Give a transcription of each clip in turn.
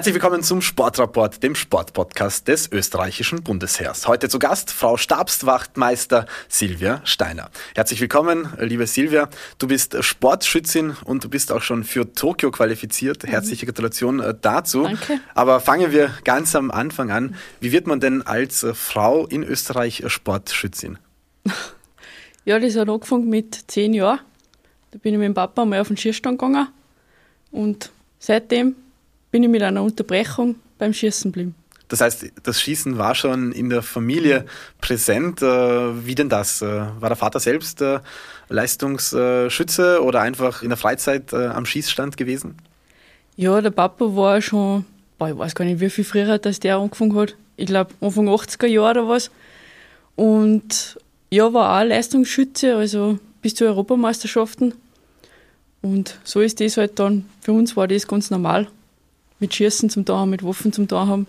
Herzlich willkommen zum Sportrapport, dem Sportpodcast des österreichischen Bundesheers. Heute zu Gast Frau Stabswachtmeister Silvia Steiner. Herzlich willkommen, liebe Silvia. Du bist Sportschützin und du bist auch schon für Tokio qualifiziert. Mhm. Herzliche Gratulation äh, dazu. Danke. Aber fangen wir ganz am Anfang an. Wie wird man denn als äh, Frau in Österreich Sportschützin? Ja, das hat angefangen mit zehn Jahren. Da bin ich mit dem Papa mal auf den Schierstand gegangen und seitdem bin ich mit einer Unterbrechung beim Schießen geblieben. Das heißt, das Schießen war schon in der Familie präsent. Äh, wie denn das? Äh, war der Vater selbst äh, Leistungsschütze oder einfach in der Freizeit am Schießstand gewesen? Ja, der Papa war schon, boah, ich weiß gar nicht, wie viel früher dass der angefangen hat. Ich glaube, Anfang 80er Jahre oder was. Und ja, war auch Leistungsschütze, also bis zu Europameisterschaften. Und so ist das halt dann, für uns war das ganz normal mit Schießen zum da haben, mit Waffen zum da haben.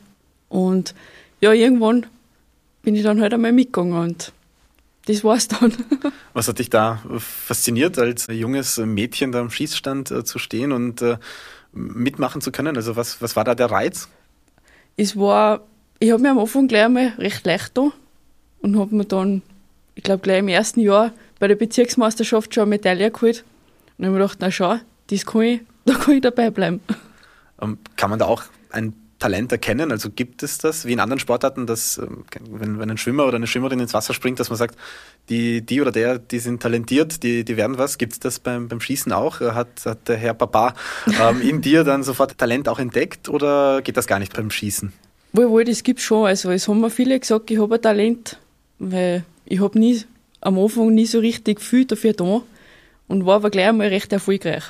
Und ja, irgendwann bin ich dann halt einmal mitgegangen und das war's dann. Was hat dich da fasziniert, als junges Mädchen da am Schießstand äh, zu stehen und äh, mitmachen zu können? Also was, was war da der Reiz? Es war, ich habe mir am Anfang gleich einmal recht leicht da und habe mir dann, ich glaube gleich im ersten Jahr bei der Bezirksmeisterschaft schon eine Medaille geholt. Und habe mir gedacht, na schau, das kann ich, da kann ich dabei bleiben. Ähm, kann man da auch ein Talent erkennen? Also gibt es das, wie in anderen Sportarten, dass ähm, wenn, wenn ein Schwimmer oder eine Schwimmerin ins Wasser springt, dass man sagt, die, die oder der, die sind talentiert, die, die werden was. Gibt es das beim, beim Schießen auch? Hat, hat der Herr Papa ähm, in dir dann sofort Talent auch entdeckt oder geht das gar nicht beim Schießen? Wohl, wohl, das gibt schon. Also es haben mir viele gesagt, ich habe ein Talent, weil ich habe nie am Anfang nie so richtig viel dafür da und war aber gleich einmal recht erfolgreich.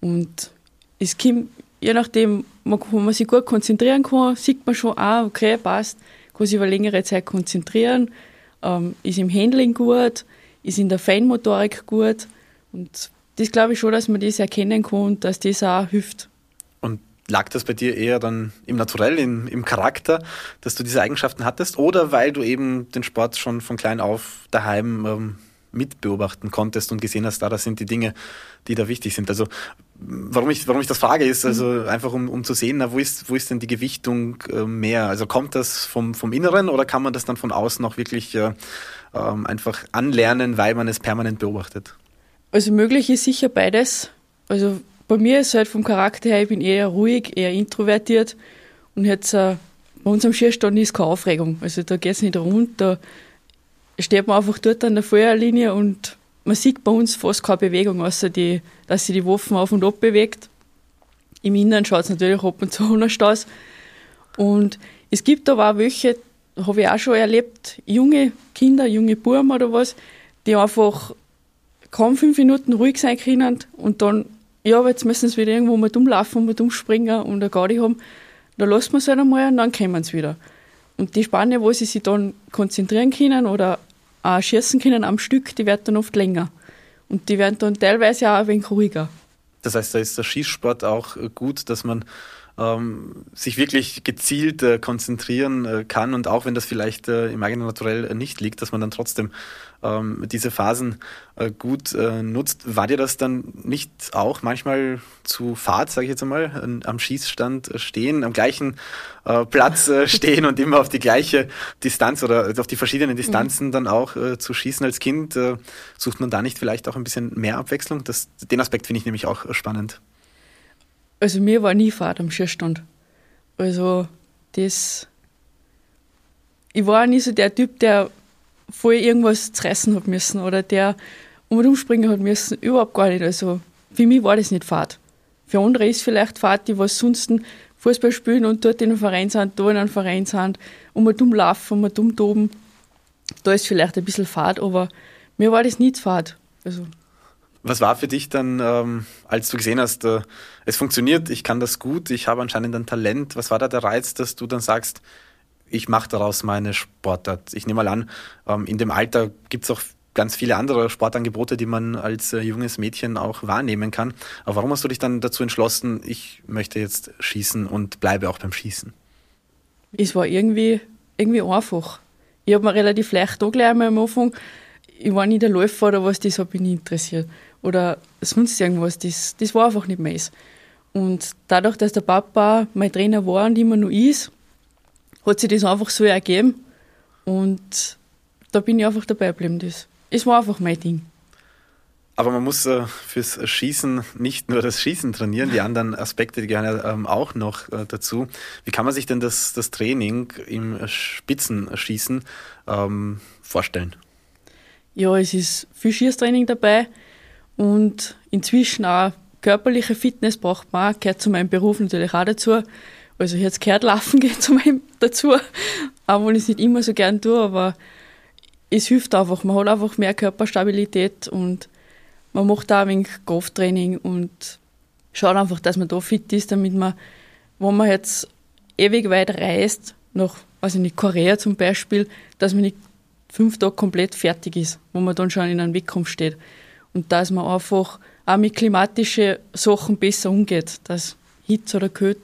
Und es kommt je nachdem, wo man sich gut konzentrieren kann, sieht man schon, ah, okay, passt, kann sich über längere Zeit konzentrieren, ähm, ist im Handling gut, ist in der Feinmotorik gut. Und das glaube ich schon, dass man das erkennen kann und dass das auch hilft. Und lag das bei dir eher dann im Naturell, im, im Charakter, dass du diese Eigenschaften hattest? Oder weil du eben den Sport schon von klein auf daheim ähm, mitbeobachten konntest und gesehen hast, da, das sind die Dinge, die da wichtig sind. Also warum ich, warum ich das frage, ist also mhm. einfach um, um zu sehen, na, wo ist, wo ist denn die Gewichtung äh, mehr? Also kommt das vom, vom Inneren oder kann man das dann von außen auch wirklich äh, ähm, einfach anlernen, weil man es permanent beobachtet? Also möglich ist sicher beides. Also bei mir ist halt vom Charakter her, ich bin eher ruhig, eher introvertiert und jetzt äh, bei uns am Schierstand ist keine Aufregung. Also da geht es nicht runter, steht man einfach dort an der Feuerlinie und man sieht bei uns fast keine Bewegung, außer die, dass sich die Waffen auf und ab bewegt. Im Inneren schaut es natürlich ab und zu anders aus. Und es gibt aber auch welche, habe ich auch schon erlebt, junge Kinder, junge Buben oder was, die einfach kaum fünf Minuten ruhig sein können und dann, ja, jetzt müssen sie wieder irgendwo mal umlaufen mal umspringen und eine Gaudi haben. Da lassen wir es halt einmal und dann kommen sie wieder. Und die Spanne, wo sie sich dann konzentrieren können oder auch schießen können am Stück, die werden dann oft länger. Und die werden dann teilweise auch ein wenig ruhiger. Das heißt, da ist der Schießsport auch gut, dass man ähm, sich wirklich gezielt äh, konzentrieren äh, kann und auch wenn das vielleicht äh, im eigenen Naturell äh, nicht liegt, dass man dann trotzdem ähm, diese Phasen äh, gut äh, nutzt. War dir das dann nicht auch manchmal zu Fahrt, sage ich jetzt einmal, am Schießstand stehen, am gleichen Platz stehen und immer auf die gleiche Distanz oder auf die verschiedenen Distanzen mhm. dann auch zu schießen als Kind? sucht man da nicht vielleicht auch ein bisschen mehr Abwechslung? Das, den Aspekt finde ich nämlich auch spannend. Also mir war nie Fahrt am Schierstand. Also das. Ich war nie so der Typ, der voll irgendwas zerreißen hat müssen oder der um und umspringen hat müssen. Überhaupt gar nicht. Also für mich war das nicht Fahrt. Für andere ist vielleicht Fahrt, die was sonst Fußball spielen und dort in einem Verein sind, da in einem Verein sind, um und umlaufen, um und umtoben. Da ist vielleicht ein bisschen Fahrt, aber mir war das nicht Fahrt. Also was war für dich dann, ähm, als du gesehen hast, äh, es funktioniert, ich kann das gut, ich habe anscheinend ein Talent. Was war da der Reiz, dass du dann sagst, ich mache daraus meine Sportart? Ich nehme mal an, ähm, in dem Alter gibt es auch ganz viele andere Sportangebote, die man als äh, junges Mädchen auch wahrnehmen kann. Aber warum hast du dich dann dazu entschlossen, ich möchte jetzt schießen und bleibe auch beim Schießen? Es war irgendwie, irgendwie einfach. Ich habe mir relativ leicht angelernt am Anfang. Ich war nie der Läufer oder was, das hat mich nie interessiert oder sonst irgendwas. Das, das war einfach nicht meins. Und dadurch, dass der Papa mein Trainer war und immer noch ist, hat sich das einfach so ergeben. Und da bin ich einfach dabei geblieben. Das, es war einfach mein Ding. Aber man muss äh, fürs Schießen nicht nur das Schießen trainieren, die anderen Aspekte die gehören ja ähm, auch noch äh, dazu. Wie kann man sich denn das, das Training im Spitzenschießen ähm, vorstellen? Ja, es ist viel Schießtraining dabei und inzwischen auch körperliche Fitness braucht man, gehört zu meinem Beruf natürlich auch dazu. Also jetzt gehört Laufen geht zu meinem dazu, auch wenn ich es nicht immer so gern tue, aber es hilft einfach. Man hat einfach mehr Körperstabilität und man macht auch ein wenig Krafttraining und schaut einfach, dass man da fit ist, damit man, wenn man jetzt ewig weit reist, nach, also nicht Korea zum Beispiel, dass man nicht fünf Tage komplett fertig ist, wo man dann schon in einem Wettkampf steht. Und dass man einfach auch mit klimatischen Sachen besser umgeht, dass Hitze oder Kälte,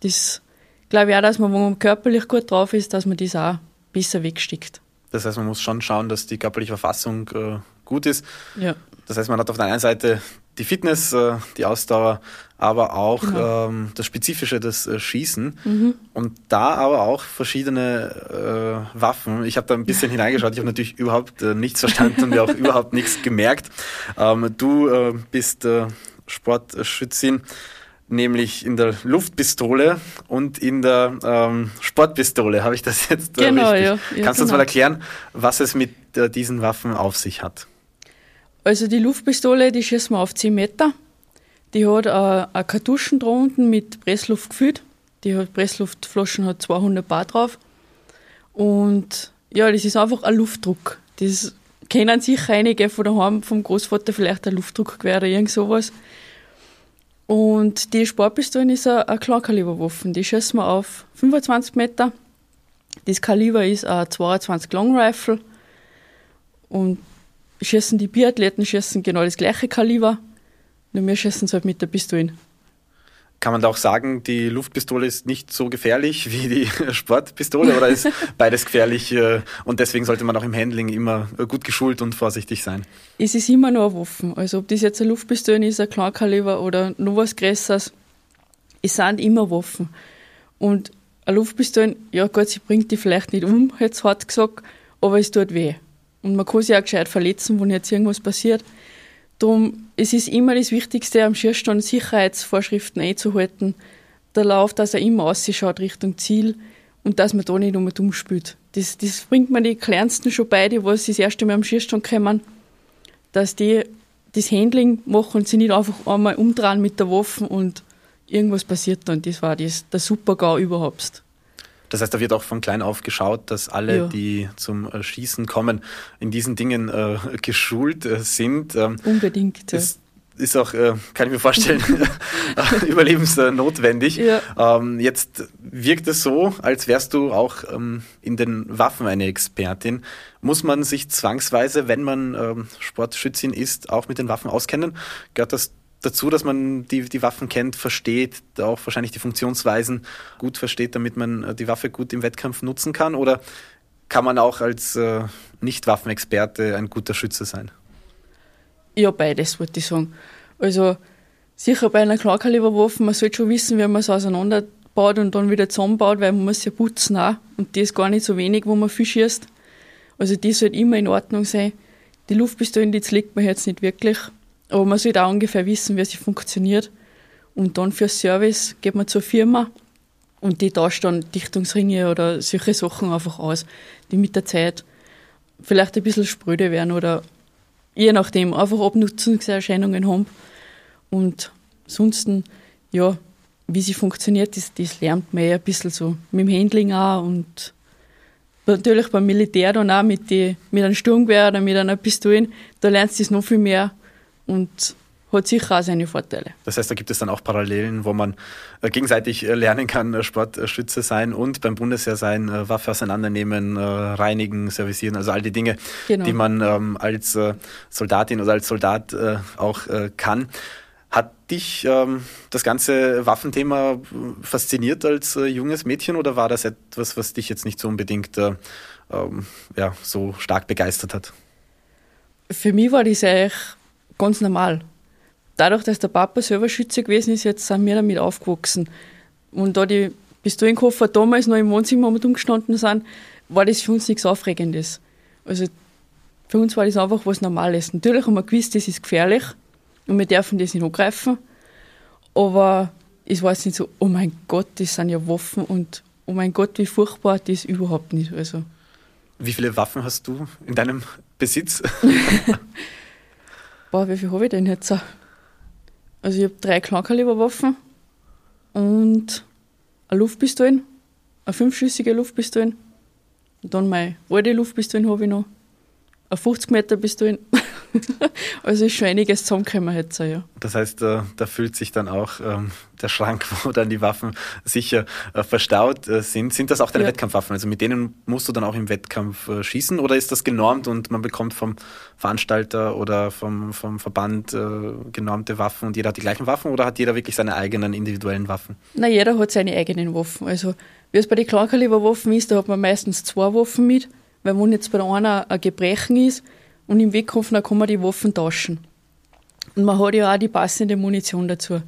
das glaube ich auch, dass man, wenn man körperlich gut drauf ist, dass man das auch besser wegsteckt. Das heißt, man muss schon schauen, dass die körperliche Verfassung äh, gut ist. Ja. Das heißt, man hat auf der einen Seite die Fitness, äh, die Ausdauer, aber auch genau. ähm, das Spezifische, das äh, Schießen mhm. und da aber auch verschiedene äh, Waffen. Ich habe da ein bisschen hineingeschaut, ich habe natürlich überhaupt äh, nichts verstanden und mir auch überhaupt nichts gemerkt. Ähm, du äh, bist äh, Sportschützin nämlich in der Luftpistole und in der ähm, Sportpistole. Habe ich das jetzt äh, genau, richtig? Ja, ja, Kannst du uns genau. mal erklären, was es mit äh, diesen Waffen auf sich hat? Also die Luftpistole, die schießen wir auf 10 Meter. Die hat äh, eine Kartuschen da unten mit Pressluft gefüllt. Die hat Pressluftflaschen hat 200 Bar drauf. Und ja, das ist einfach ein Luftdruck. Das kennen sicher einige von daheim vom Großvater vielleicht ein Luftdruckgewehr oder irgend sowas. Und die Sportpistole ist eine, eine Kleinkaliberwaffe. Die schießen wir auf 25 Meter. Das Kaliber ist ein 22 Long Rifle. Und schießen die Biathleten schießen genau das gleiche Kaliber. Nur wir schießen es halt mit der Pistole. Kann man da auch sagen, die Luftpistole ist nicht so gefährlich wie die Sportpistole oder ist beides gefährlich äh, und deswegen sollte man auch im Handling immer gut geschult und vorsichtig sein? Es ist immer nur eine Waffe. Also ob das jetzt eine Luftpistole ist, ein Kleinkaliber oder noch was Größeres, es sind immer Waffen. Und eine Luftpistole, ja Gott, sie bringt die vielleicht nicht um, jetzt hart gesagt, aber es tut weh. Und man kann sich auch gescheit verletzen, wenn jetzt irgendwas passiert. Darum, es ist immer das Wichtigste, am Schierstand Sicherheitsvorschriften einzuhalten. Der Lauf, dass er immer ausschaut Richtung Ziel und dass man da nicht um dumm spielt. Das, das bringt man die Kleinsten schon bei, die was das erste Mal am Schierstand kommen, dass die das Handling machen und sie nicht einfach einmal umdrehen mit der Waffe und irgendwas passiert dann. Das war das, der Super-GAU überhaupt. Das heißt, da wird auch von klein auf geschaut, dass alle, ja. die zum äh, Schießen kommen, in diesen Dingen äh, geschult äh, sind. Ähm, Unbedingt. Ja. Ist, ist auch, äh, kann ich mir vorstellen, überlebensnotwendig. Ja. Ähm, jetzt wirkt es so, als wärst du auch ähm, in den Waffen eine Expertin. Muss man sich zwangsweise, wenn man ähm, Sportschützin ist, auch mit den Waffen auskennen? Gehört das dazu, dass man die, die Waffen kennt, versteht, auch wahrscheinlich die Funktionsweisen gut versteht, damit man äh, die Waffe gut im Wettkampf nutzen kann? Oder kann man auch als äh, Nicht-Waffenexperte ein guter Schütze sein? Ja, beides, würde ich sagen. Also sicher bei einer Klarkaliberwaffe, man sollte schon wissen, wie man es auseinanderbaut und dann wieder zusammenbaut, weil man muss ja putzen auch. Und das ist gar nicht so wenig, wo man viel schießt. Also die sollte immer in Ordnung sein. Die Luftpistolen, die legt man jetzt nicht wirklich. Aber man sollte auch ungefähr wissen, wie sie funktioniert. Und dann für Service geht man zur Firma und die tauscht dann Dichtungsringe oder solche Sachen einfach aus, die mit der Zeit vielleicht ein bisschen spröde werden oder je nachdem einfach Abnutzungserscheinungen haben. Und ansonsten, ja, wie sie funktioniert, das, das lernt man ja ein bisschen so mit dem Handling auch und natürlich beim Militär dann auch mit, die, mit einem Sturmgewehr oder mit einer Pistole, da lernst du das noch viel mehr und hat sicher auch seine Vorteile. Das heißt, da gibt es dann auch Parallelen, wo man äh, gegenseitig äh, lernen kann, äh, Sportschütze sein und beim Bundesheer sein, Waffe auseinandernehmen, reinigen, servicieren, also all die Dinge, genau. die man ähm, als Soldatin oder als Soldat auch kann. Hat dich ähm, das ganze Waffenthema fasziniert als junges Mädchen oder war das etwas, was dich jetzt nicht so unbedingt ähm, ja, so stark begeistert hat? Für mich war das eigentlich ganz normal. dadurch, dass der Papa selber Schütze gewesen ist, jetzt sind wir damit aufgewachsen. Und da die Pistolenkoffer damals noch im Wohnzimmer mit umgestanden sind, war das für uns nichts Aufregendes. Also für uns war das einfach was Normales. Natürlich haben wir gewusst, das ist gefährlich und wir dürfen das nicht angreifen. Aber es war jetzt nicht so, oh mein Gott, das sind ja Waffen und oh mein Gott, wie furchtbar, das überhaupt nicht. Also. Wie viele Waffen hast du in deinem Besitz? Boah, wie viel habe ich denn jetzt? Also ich habe drei Kleinkaliberwaffen und eine Luftpistole, eine fünfschüssige Pistole. Und dann meine alte Luftpistole habe ich noch, eine 50 Meter Pistole. also ist schon einiges zusammengekommen jetzt, ja. Das heißt, da, äh, da füllt sich dann auch ähm, der Schrank, wo dann die Waffen sicher äh, verstaut äh, sind. Sind das auch deine ja. Wettkampfwaffen? Also mit denen musst du dann auch im Wettkampf äh, schießen oder ist das genormt und man bekommt vom Veranstalter oder vom, vom Verband äh, genormte Waffen und jeder hat die gleichen Waffen oder hat jeder wirklich seine eigenen individuellen Waffen? Na, jeder hat seine eigenen Waffen. Also wie es bei den Kleinkaliberwaffen ist, da hat man meistens zwei Waffen mit, weil wenn jetzt bei der einer ein Gebrechen ist, und im Wettkampf kann man die Waffen tauschen. Und man hat ja auch die passende Munition dazu.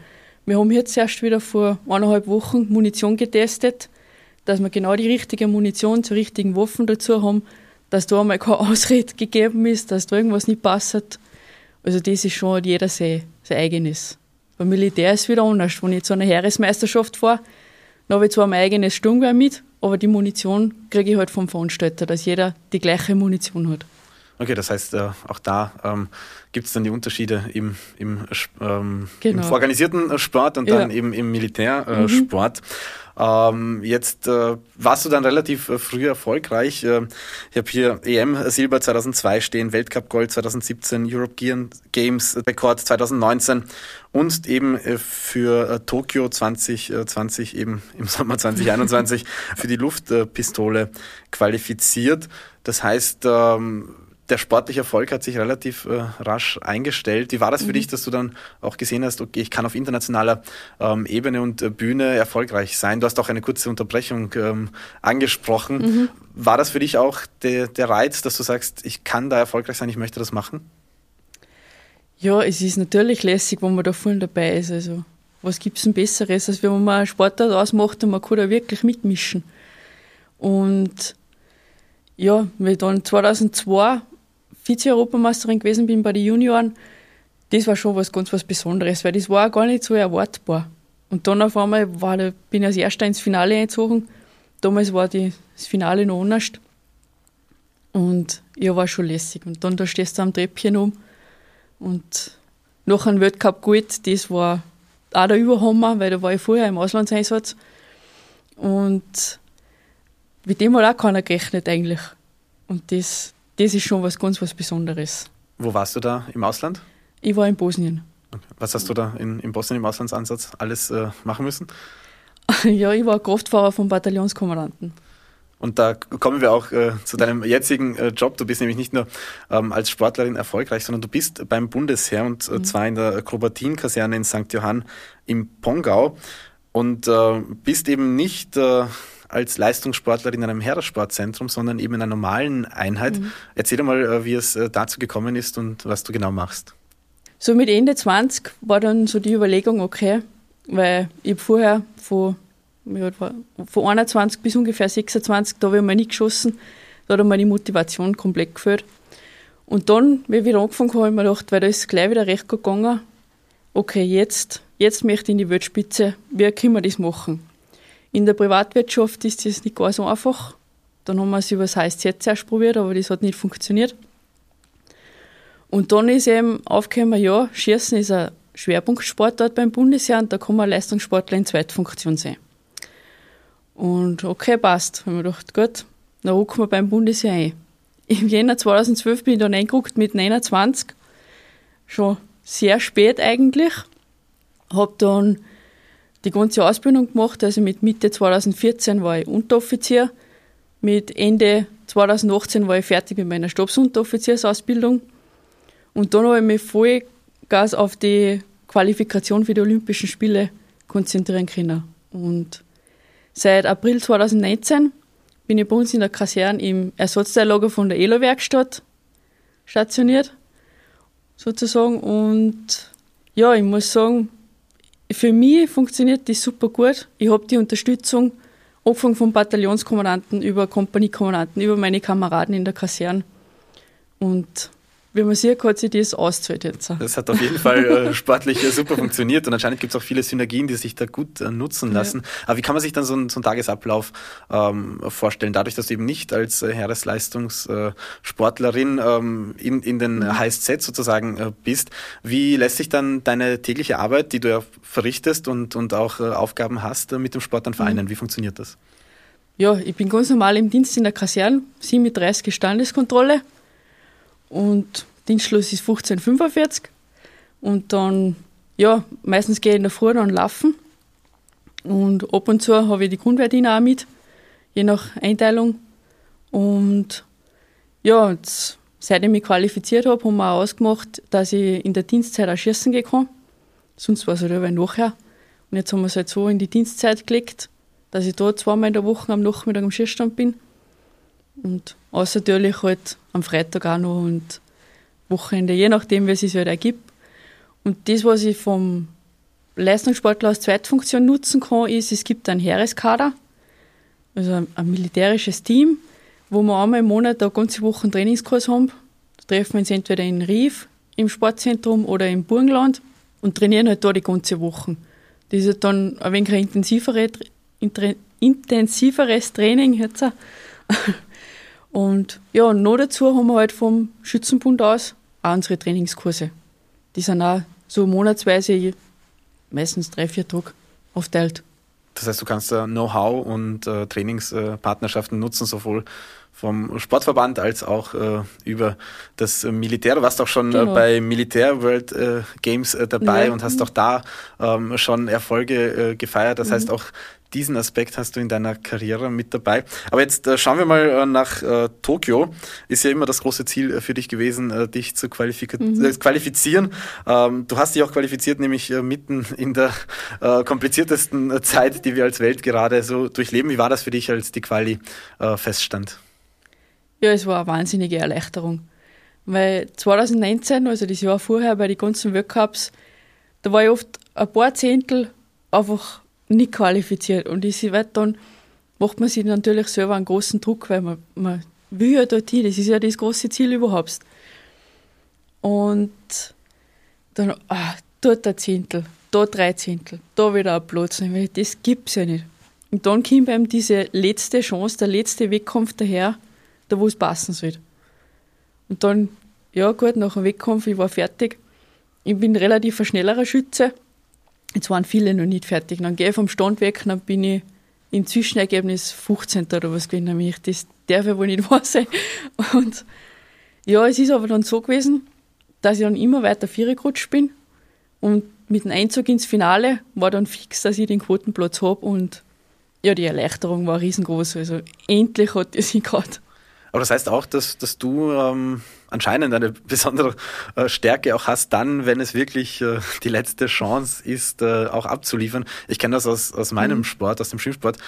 Wir haben jetzt erst wieder vor eineinhalb Wochen Munition getestet, dass wir genau die richtige Munition zur richtigen Waffen dazu haben, dass da einmal keine Ausrede gegeben ist, dass da irgendwas nicht passt. Also das ist schon jeder sein, sein eigenes. Beim Militär ist es wieder anders. Wenn ich zu einer Heeresmeisterschaft fahre, dann habe ich zwar mein eigenes Sturmgewehr mit, aber die Munition kriege ich halt vom Veranstalter, dass jeder die gleiche Munition hat. Okay, das heißt, äh, auch da ähm, gibt es dann die Unterschiede im, im, ähm, genau. im organisierten Sport und dann ja. eben im Militärsport. Mhm. Ähm, jetzt äh, warst du dann relativ äh, früh erfolgreich. Äh, ich habe hier EM Silber 2002 stehen, Weltcup Gold 2017, European Games Rekord 2019 und eben äh, für äh, Tokio 2020 eben im Sommer 2021 für die Luftpistole qualifiziert. Das heißt, ähm, der sportliche Erfolg hat sich relativ äh, rasch eingestellt. Wie war das für mhm. dich, dass du dann auch gesehen hast, okay, ich kann auf internationaler ähm, Ebene und äh, Bühne erfolgreich sein? Du hast auch eine kurze Unterbrechung ähm, angesprochen. Mhm. War das für dich auch de, der Reiz, dass du sagst, ich kann da erfolgreich sein, ich möchte das machen? Ja, es ist natürlich lässig, wenn man da voll dabei ist. Also, was gibt es denn Besseres, als wenn man einen Sportart ausmacht und man kann da wirklich mitmischen. Und ja, wir dann 2002 Vize-Europameisterin gewesen bin bei den Junioren, das war schon was ganz was Besonderes, weil das war gar nicht so erwartbar. Und dann auf einmal war, bin ich als Erster ins Finale eingezogen. Damals war die, das Finale noch anders. Und ja, war schon lässig. Und dann da stehst du am Treppchen um und noch ein Weltcup gut, das war auch der Überhammer, weil da war ich vorher im Auslandseinsatz. Und mit dem hat auch keiner gerechnet eigentlich. Und das, das ist schon was ganz was Besonderes. Wo warst du da im Ausland? Ich war in Bosnien. Okay. Was hast du da in, in Bosnien im Auslandsansatz alles äh, machen müssen? ja, ich war Kraftfahrer vom Bataillonskommandanten. Und da kommen wir auch äh, zu deinem jetzigen äh, Job. Du bist nämlich nicht nur ähm, als Sportlerin erfolgreich, sondern du bist beim Bundesheer und äh, mhm. zwar in der Akrobatienkaserne in St. Johann im Pongau und äh, bist eben nicht äh, als Leistungssportler in einem Heeressportzentrum, sondern eben in einer normalen Einheit. Mhm. Erzähl mal, äh, wie es äh, dazu gekommen ist und was du genau machst. So mit Ende 20 war dann so die Überlegung, okay, weil ich vorher von, von 21 bis ungefähr 26, da habe ich mal nicht geschossen, da hat mir die Motivation komplett gefällt. Und dann, wie ich wieder angefangen habe, habe ich mir gedacht, weil da ist gleich wieder recht gut gegangen, okay, jetzt, jetzt möchte ich in die Weltspitze, wie können wir das machen? In der Privatwirtschaft ist das nicht ganz so einfach. Dann haben wir es über das HSZ zuerst probiert, aber das hat nicht funktioniert. Und dann ist eben aufgekommen, ja, Schießen ist ein Schwerpunktsportart beim Bundesheer und da kann man Leistungssportler in Zweitfunktion sein. Und okay, passt. Haben wir gedacht, gut, dann rucken wir beim Bundesheer ein. Im Jänner 2012 bin ich dann eingeruckt mit 29. Schon sehr spät eigentlich. Hab dann die ganze Ausbildung gemacht. Also mit Mitte 2014 war ich Unteroffizier. Mit Ende 2018 war ich fertig mit meiner Stabsunteroffiziersausbildung. Und dann habe ich mich voll Gas auf die Qualifikation für die Olympischen Spiele konzentrieren können. Und seit April 2019 bin ich bei uns in der Kaserne im Ersatzteillager von der ELO-Werkstatt stationiert, sozusagen. Und Ja, ich muss sagen, für mich funktioniert das super gut. Ich habe die Unterstützung, angefangen vom Bataillonskommandanten über Kompaniekommandanten, über meine Kameraden in der Kaserne. Und wie man sieht, hat sich das ausgezahlt jetzt. Das hat auf jeden Fall äh, sportlich super funktioniert und anscheinend gibt es auch viele Synergien, die sich da gut äh, nutzen lassen. Ja. Aber wie kann man sich dann so, ein, so einen Tagesablauf ähm, vorstellen? Dadurch, dass du eben nicht als äh, Heeresleistungssportlerin ähm, in, in den mhm. HSZ sozusagen bist, wie lässt sich dann deine tägliche Arbeit, die du ja verrichtest und, und auch Aufgaben hast, mit dem Sport dann vereinen? Mhm. Wie funktioniert das? Ja, ich bin ganz normal im Dienst in der Kaserne, 7 mit 30 Standeskontrolle und Dienstschluss ist 15.45 und dann, ja, meistens gehe ich in der Früh dann laufen und ab und zu habe ich die Grundwehrdiener auch mit, je nach Einteilung und ja, jetzt, seit ich mich qualifiziert habe, haben wir auch ausgemacht, dass ich in der Dienstzeit auch schießen gehen kann. Sonst war es halt immer nachher. Und jetzt haben wir es halt so in die Dienstzeit gelegt, dass ich da zweimal in der Woche am Nachmittag am Schießstand bin. Und außer natürlich halt am Freitag auch noch und Wochenende, je nachdem, wie es sich halt ergibt. Und das, was ich vom Leistungssportler als Zweitfunktion nutzen kann, ist, es gibt einen Heereskader, also ein, ein militärisches Team, wo wir einmal im Monat eine ganze Woche einen Trainingskurs haben. Da treffen wir uns entweder in Rief, im Sportzentrum oder im Burgenland und trainieren halt da die ganze Woche. Das ist dann ein wenig ein intensiveres, intensiveres Training jetzt. Und ja, und noch dazu haben wir halt vom Schützenbund aus auch unsere Trainingskurse. Die sind auch so monatsweise, meistens drei, vier Tage aufteilt. Das heißt, du kannst äh, Know-how und äh, Trainingspartnerschaften nutzen, sowohl vom Sportverband als auch äh, über das Militär. Du warst auch schon genau. bei Militär World Games dabei ja. und hast auch da ähm, schon Erfolge gefeiert. Das mhm. heißt, auch diesen Aspekt hast du in deiner Karriere mit dabei. Aber jetzt äh, schauen wir mal äh, nach äh, Tokio. Ist ja immer das große Ziel äh, für dich gewesen, äh, dich zu mhm. Äh, qualifizieren. Ähm, du hast dich auch qualifiziert, nämlich mitten in der kompliziertesten Zeit, die wir als Welt gerade so durchleben. Wie war das für dich, als die Quali feststand? Ja, es war eine wahnsinnige Erleichterung. Weil 2019, also das Jahr vorher bei den ganzen Weltcups, da war ich oft ein paar Zehntel einfach nicht qualifiziert. Und ich sehe, dann macht man sich natürlich selber einen großen Druck, weil man, man will ja dorthin, das ist ja das große Ziel überhaupt. Und dann, ah, dort ein Zehntel, da drei Zehntel, da wieder ein Platz. Das gibt's ja nicht. Und dann kommt einem diese letzte Chance, der letzte Wettkampf daher, da wo es passen soll. Und dann, ja gut, nach dem Wettkampf, ich war fertig. Ich bin relativ ein schnellerer Schütze. Jetzt waren viele noch nicht fertig. Dann gehe ich vom Stand weg, dann bin ich im Zwischenergebnis 15. oder was gewesen. Nämlich das darf ja wohl nicht wahr sein. Und ja, es ist aber dann so gewesen, dass ich dann immer weiter gerutscht bin. Und mit dem Einzug ins Finale war dann fix, dass ich den Quotenplatz habe. Und ja, die Erleichterung war riesengroß. Also endlich hat es sich gerade. Aber das heißt auch, dass, dass du ähm, anscheinend eine besondere äh, Stärke auch hast, dann, wenn es wirklich äh, die letzte Chance ist, äh, auch abzuliefern. Ich kenne das aus, aus meinem mhm. Sport, aus dem Schwimmsport,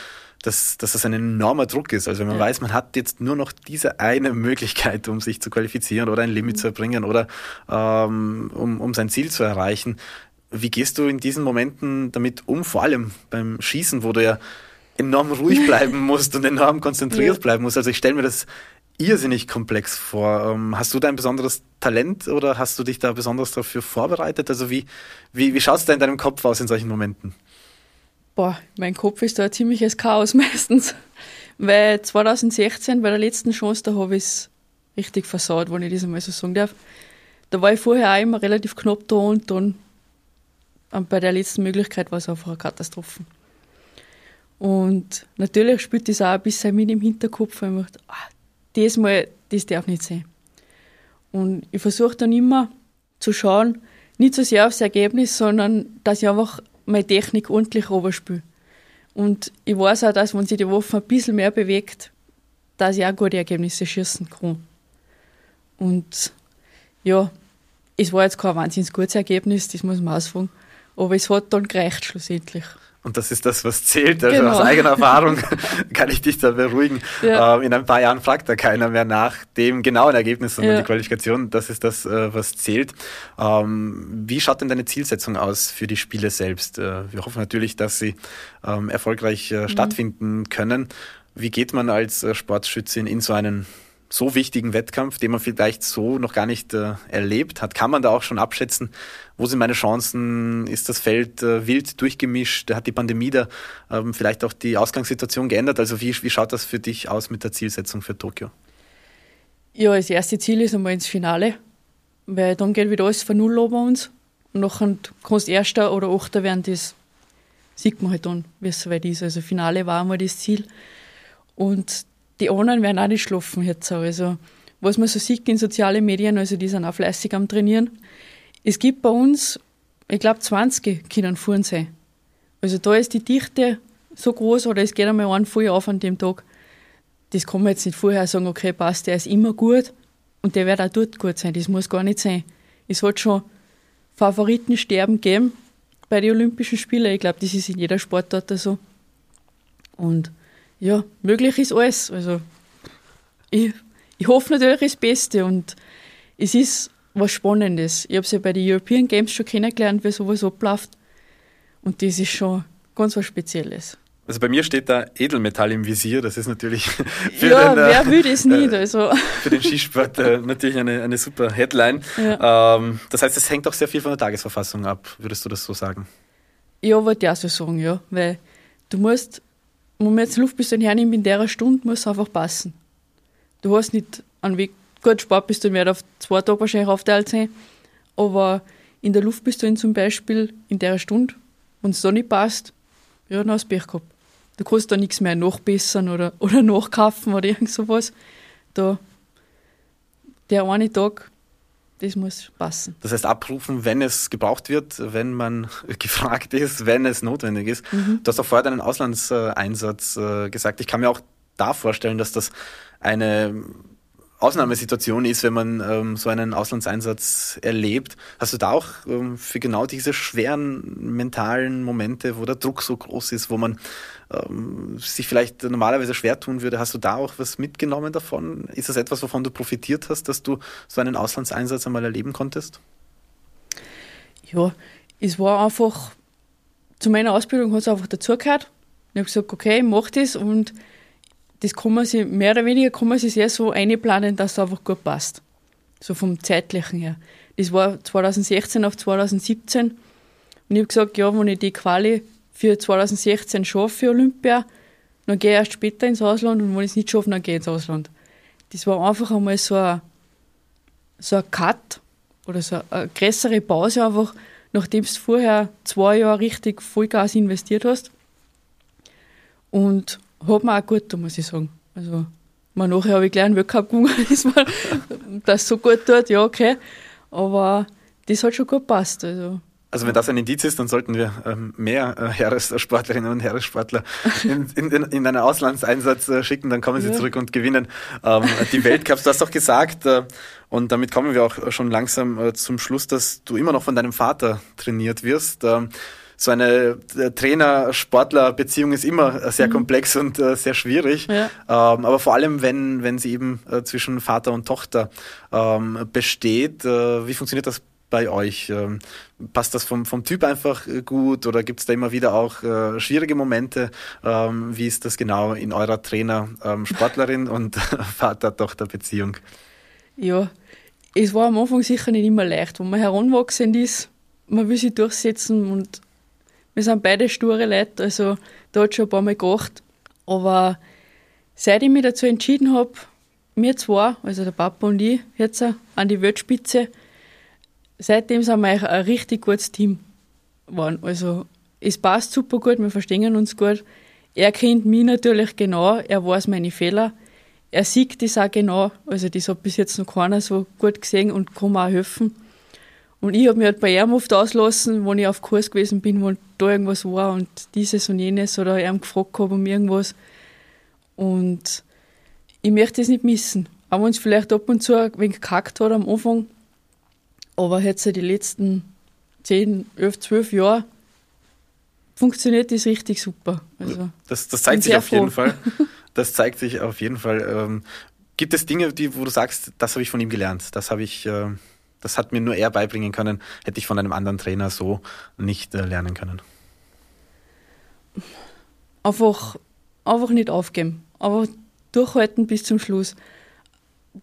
dass, dass das ein enormer Druck ist. Also wenn man ja. weiß, man hat jetzt nur noch diese eine Möglichkeit, um sich zu qualifizieren oder ein Limit mhm. zu erbringen oder ähm, um, um sein Ziel zu erreichen. Wie gehst du in diesen Momenten damit um, vor allem beim Schießen, wo du ja enorm ruhig bleiben musst und enorm konzentriert ja. bleiben musst. Also ich stelle mir das irrsinnig komplex vor. Ähm, hast du da ein besonderes Talent oder hast du dich da besonders dafür vorbereitet? Also wie, wie, wie schaut es da in deinem Kopf aus in solchen Momenten? Boah, mein Kopf ist da ein ziemliches Chaos meistens. Weil 2016 bei der letzten Chance, da habe ich es richtig versaut, wenn ich das einmal so sagen darf. Da war ich vorher auch immer relativ knapp da und dann bei der letzten Möglichkeit war es einfach eine Katastrophe. Und natürlich spielt das auch ein bisschen mit im Hinterkopf, weil man dachte, ah, das mal, das darf nicht sein. Und ich versuche dann immer zu schauen, nicht so sehr aufs Ergebnis, sondern dass ich einfach meine Technik ordentlich runterspiele. Und ich weiß auch, dass wenn sich die Waffe ein bisschen mehr bewegt, dass ich auch gute Ergebnisse schießen kann. Und ja, es war jetzt kein wahnsinnig gutes Ergebnis, das muss man ausfangen. Aber es hat dann gereicht schlussendlich. Und das ist das, was zählt. Also genau. aus eigener Erfahrung kann ich dich da beruhigen. Ja. Ähm, in ein paar Jahren fragt da keiner mehr nach dem genauen Ergebnis, sondern ja. die Qualifikation. Das ist das, äh, was zählt. Ähm, wie schaut denn deine Zielsetzung aus für die Spiele selbst? Äh, wir hoffen natürlich, dass sie ähm, erfolgreich äh, mhm. stattfinden können. Wie geht man als äh, Sportschützin in so einen so wichtigen Wettkampf, den man vielleicht so noch gar nicht äh, erlebt hat, kann man da auch schon abschätzen, wo sind meine Chancen, ist das Feld äh, wild durchgemischt, hat die Pandemie da ähm, vielleicht auch die Ausgangssituation geändert, also wie, wie schaut das für dich aus mit der Zielsetzung für Tokio? Ja, das erste Ziel ist einmal ins Finale, weil dann geht wieder alles von Null über uns. Und nachher kannst du Erster oder Achter werden, das sieht man halt dann, wie es soweit ist. Also Finale war einmal das Ziel. Und die anderen werden auch nicht schlafen jetzt. Also, was man so sieht in sozialen Medien, also die sind auch fleißig am Trainieren. Es gibt bei uns, ich glaube, 20 können fahren sein. Also da ist die Dichte so groß oder es geht einmal ein voll auf an dem Tag. Das kann man jetzt nicht vorher sagen, okay, passt, der ist immer gut und der wird auch dort gut sein. Das muss gar nicht sein. Es hat schon Favoritensterben geben bei den Olympischen Spielen. Ich glaube, das ist in jeder Sportart so. Und ja, möglich ist alles. Also ich, ich hoffe natürlich das Beste und es ist was Spannendes. Ich habe es ja bei den European Games schon kennengelernt, wie sowas abläuft. Und das ist schon ganz was Spezielles. Also bei mir steht da Edelmetall im Visier, das ist natürlich für ja, den, wer will das nicht? Äh, also. für den Skisport äh, natürlich eine, eine super Headline. Ja. Ähm, das heißt, es hängt auch sehr viel von der Tagesverfassung ab, würdest du das so sagen? Ja, würde ich auch so sagen, ja. Weil du musst wenn man jetzt Luftpistole hernimmt, in der Stunde muss es einfach passen. Du hast nicht einen Weg, gut, Sportpistolen werden auf zwei Tage wahrscheinlich aufteilt sein, aber in der Luftpistole zum Beispiel, in der Stunde, wenn es da nicht passt, ja, dann hast du Pech gehabt. Du kannst da nichts mehr nachbessern oder, oder nachkaufen oder irgend sowas. Da, der eine Tag das muss passen. Das heißt, abrufen, wenn es gebraucht wird, wenn man gefragt ist, wenn es notwendig ist. Mhm. Du hast auch vorher deinen Auslandseinsatz äh, gesagt. Ich kann mir auch da vorstellen, dass das eine Ausnahmesituation ist, wenn man ähm, so einen Auslandseinsatz erlebt. Hast du da auch ähm, für genau diese schweren mentalen Momente, wo der Druck so groß ist, wo man ähm, sich vielleicht normalerweise schwer tun würde, hast du da auch was mitgenommen davon? Ist das etwas, wovon du profitiert hast, dass du so einen Auslandseinsatz einmal erleben konntest? Ja, es war einfach, zu meiner Ausbildung hat es einfach dazugehört. Ich habe gesagt, okay, ich mache das und das kann man sich, mehr oder weniger kann man sich sehr so einplanen, dass es einfach gut passt. So vom zeitlichen her. Das war 2016 auf 2017. Und ich habe gesagt, ja, wenn ich die Quali für 2016 schaffe für Olympia, dann gehe ich erst später ins Ausland und wenn ich es nicht schaffe, dann gehe ich ins Ausland. Das war einfach einmal so ein, so ein Cut oder so eine größere Pause einfach, nachdem du vorher zwei Jahre richtig Vollgas investiert hast. Und hat mir auch gut da, muss ich sagen. Also, mal nachher habe ich gleich einen Weltcup gewonnen, dass man das so gut tut, ja, okay. Aber das hat schon gut gepasst. Also. Also wenn das ein Indiz ist, dann sollten wir ähm, mehr äh, Heeressportlerinnen und Heeressportler in, in, in einen Auslandseinsatz äh, schicken, dann kommen sie ja. zurück und gewinnen ähm, die Weltcups. Du hast doch gesagt, äh, und damit kommen wir auch schon langsam äh, zum Schluss, dass du immer noch von deinem Vater trainiert wirst. Ähm, so eine äh, Trainer-Sportler-Beziehung ist immer äh, sehr mhm. komplex und äh, sehr schwierig. Ja. Ähm, aber vor allem, wenn, wenn sie eben äh, zwischen Vater und Tochter ähm, besteht, äh, wie funktioniert das bei euch? Ähm, passt das vom, vom Typ einfach äh, gut oder gibt es da immer wieder auch äh, schwierige Momente? Ähm, wie ist das genau in eurer Trainer-Sportlerin ähm, und Vater-Tochter-Beziehung? Ja, es war am Anfang sicher nicht immer leicht, wo man heranwachsend ist. Man will sich durchsetzen und wir sind beide sture Leute, also da hat schon ein paar Mal gedacht. Aber seit ich mich dazu entschieden habe, wir zwei, also der Papa und ich, jetzt an die Weltspitze, seitdem sind wir ein richtig gutes Team geworden. Also es passt super gut, wir verstehen uns gut. Er kennt mich natürlich genau, er weiß meine Fehler. Er sieht das auch genau, also das hat bis jetzt noch keiner so gut gesehen und kann mir auch helfen. Und ich habe mich halt bei ihm oft auslassen, wenn ich auf Kurs gewesen bin, wo da irgendwas war und dieses und jenes oder ihm gefragt habe um irgendwas. Und ich möchte es nicht missen. Auch wenn es vielleicht ab und zu ein wenig gekackt hat am Anfang. Aber jetzt die letzten 10, 11, 12 Jahre funktioniert das richtig super. Also, das, das zeigt sich auf froh. jeden Fall. Das zeigt sich auf jeden Fall. Ähm, gibt es Dinge, die, wo du sagst, das habe ich von ihm gelernt, das habe ich, äh, das hat mir nur er beibringen können, hätte ich von einem anderen Trainer so nicht äh, lernen können? Einfach, einfach nicht aufgeben, aber durchhalten bis zum Schluss.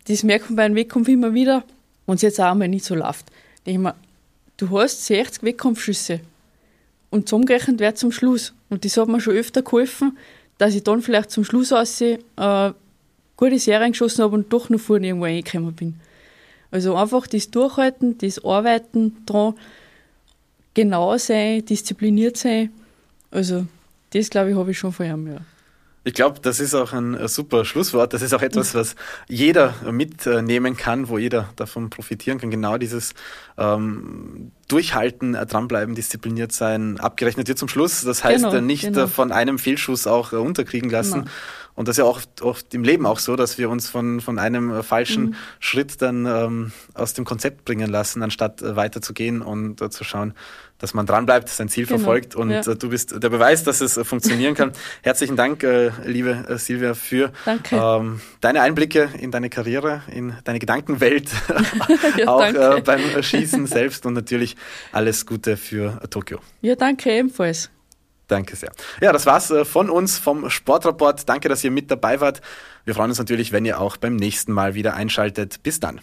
Das merkt man bei einem Wettkampf immer wieder, wenn es jetzt auch mal nicht so läuft. Ich mir, du hast 60 Wettkampfschüsse und zusammengerechnet wird zum Schluss. Und das hat mir schon öfter geholfen, dass ich dann vielleicht zum Schluss aussehe, äh, gute Serien geschossen habe und doch noch vorne irgendwo reingekommen bin. Also einfach das Durchhalten, das Arbeiten dran, genau sein, diszipliniert sein. Also das, glaube ich, habe ich schon von ihm, ja. Ich glaube, das ist auch ein super Schlusswort. Das ist auch etwas, was jeder mitnehmen kann, wo jeder davon profitieren kann. Genau dieses ähm, Durchhalten, äh, dranbleiben, diszipliniert sein, abgerechnet wird zum Schluss. Das heißt, genau, nicht genau. von einem Fehlschuss auch unterkriegen lassen. Genau. Und das ist ja auch oft im Leben auch so, dass wir uns von, von einem äh, falschen mhm. Schritt dann ähm, aus dem Konzept bringen lassen, anstatt äh, weiterzugehen und äh, zu schauen, dass man dranbleibt, sein Ziel genau. verfolgt. Und ja. äh, du bist der Beweis, dass es äh, funktionieren kann. Herzlichen Dank, äh, liebe Silvia, für ähm, deine Einblicke in deine Karriere, in deine Gedankenwelt, ja, auch beim Schießen selbst und natürlich alles Gute für Tokio. Ja, danke ebenfalls. Danke sehr. Ja, das war's äh, von uns vom Sportrapport. Danke, dass ihr mit dabei wart. Wir freuen uns natürlich, wenn ihr auch beim nächsten Mal wieder einschaltet. Bis dann.